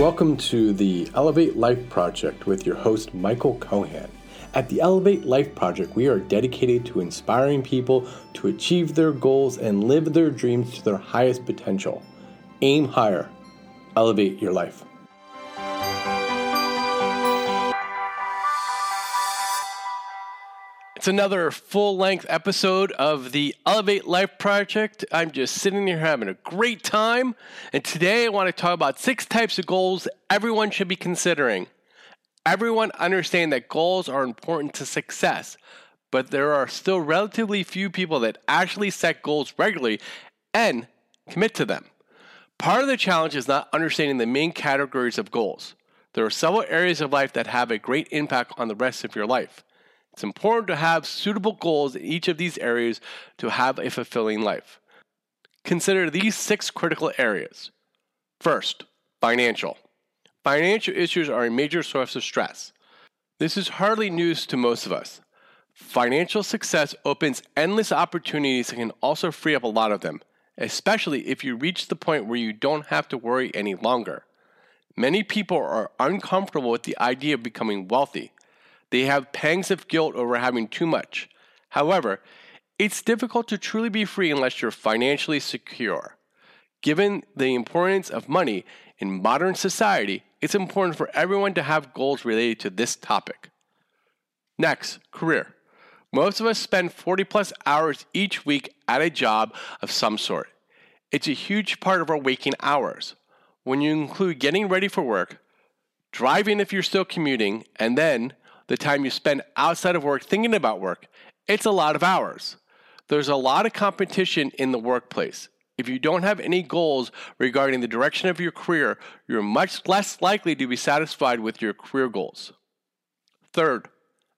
Welcome to the Elevate Life Project with your host, Michael Kohan. At the Elevate Life Project, we are dedicated to inspiring people to achieve their goals and live their dreams to their highest potential. Aim higher, elevate your life. It's another full length episode of the Elevate Life Project. I'm just sitting here having a great time. And today I want to talk about six types of goals everyone should be considering. Everyone understands that goals are important to success, but there are still relatively few people that actually set goals regularly and commit to them. Part of the challenge is not understanding the main categories of goals. There are several areas of life that have a great impact on the rest of your life. It's important to have suitable goals in each of these areas to have a fulfilling life. Consider these six critical areas. First, financial. Financial issues are a major source of stress. This is hardly news to most of us. Financial success opens endless opportunities and can also free up a lot of them, especially if you reach the point where you don't have to worry any longer. Many people are uncomfortable with the idea of becoming wealthy. They have pangs of guilt over having too much. However, it's difficult to truly be free unless you're financially secure. Given the importance of money in modern society, it's important for everyone to have goals related to this topic. Next, career. Most of us spend 40 plus hours each week at a job of some sort. It's a huge part of our waking hours. When you include getting ready for work, driving if you're still commuting, and then the time you spend outside of work thinking about work, it's a lot of hours. There's a lot of competition in the workplace. If you don't have any goals regarding the direction of your career, you're much less likely to be satisfied with your career goals. Third,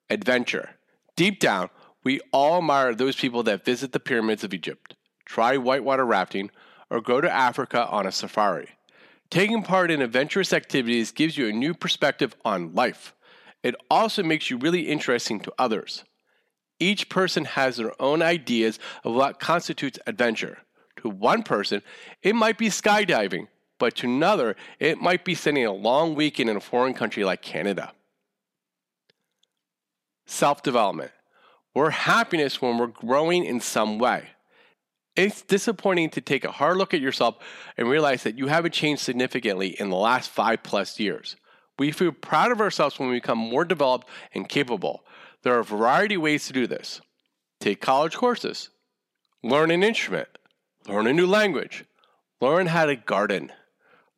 adventure. Deep down, we all admire those people that visit the pyramids of Egypt, try whitewater rafting, or go to Africa on a safari. Taking part in adventurous activities gives you a new perspective on life. It also makes you really interesting to others. Each person has their own ideas of what constitutes adventure. To one person, it might be skydiving, but to another, it might be spending a long weekend in a foreign country like Canada. Self development. We're happiness when we're growing in some way. It's disappointing to take a hard look at yourself and realize that you haven't changed significantly in the last five plus years. We feel proud of ourselves when we become more developed and capable. There are a variety of ways to do this. Take college courses, learn an instrument, learn a new language, learn how to garden,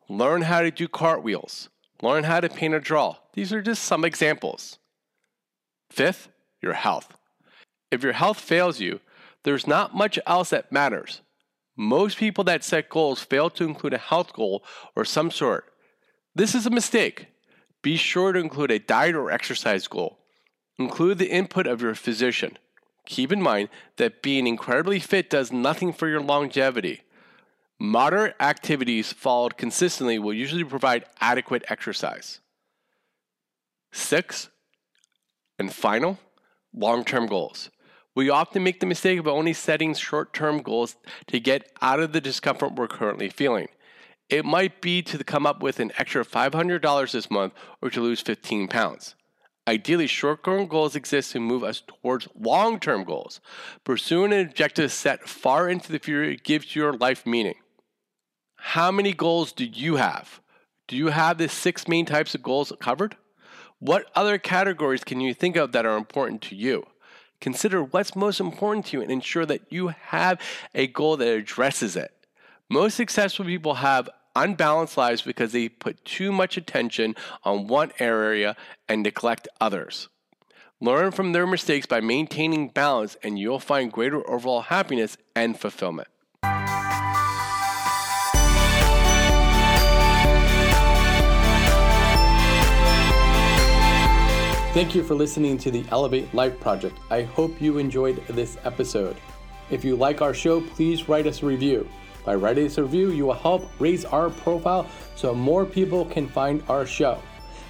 learn how to do cartwheels, learn how to paint or draw. These are just some examples. Fifth, your health. If your health fails you, there's not much else that matters. Most people that set goals fail to include a health goal or some sort. This is a mistake. Be sure to include a diet or exercise goal. Include the input of your physician. Keep in mind that being incredibly fit does nothing for your longevity. Moderate activities followed consistently will usually provide adequate exercise. Six, and final, long term goals. We often make the mistake of only setting short term goals to get out of the discomfort we're currently feeling. It might be to come up with an extra $500 this month or to lose 15 pounds. Ideally, short term goals exist to move us towards long term goals. Pursuing an objective set far into the future gives your life meaning. How many goals do you have? Do you have the six main types of goals covered? What other categories can you think of that are important to you? Consider what's most important to you and ensure that you have a goal that addresses it. Most successful people have unbalanced lives because they put too much attention on one area and neglect others. Learn from their mistakes by maintaining balance, and you'll find greater overall happiness and fulfillment. Thank you for listening to the Elevate Life Project. I hope you enjoyed this episode. If you like our show, please write us a review. By writing this review, you will help raise our profile so more people can find our show.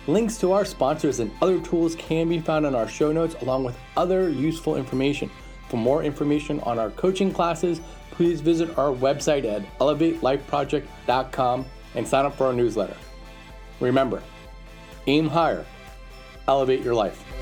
Links to our sponsors and other tools can be found on our show notes along with other useful information. For more information on our coaching classes, please visit our website at elevatelifeproject.com and sign up for our newsletter. Remember, aim higher, elevate your life.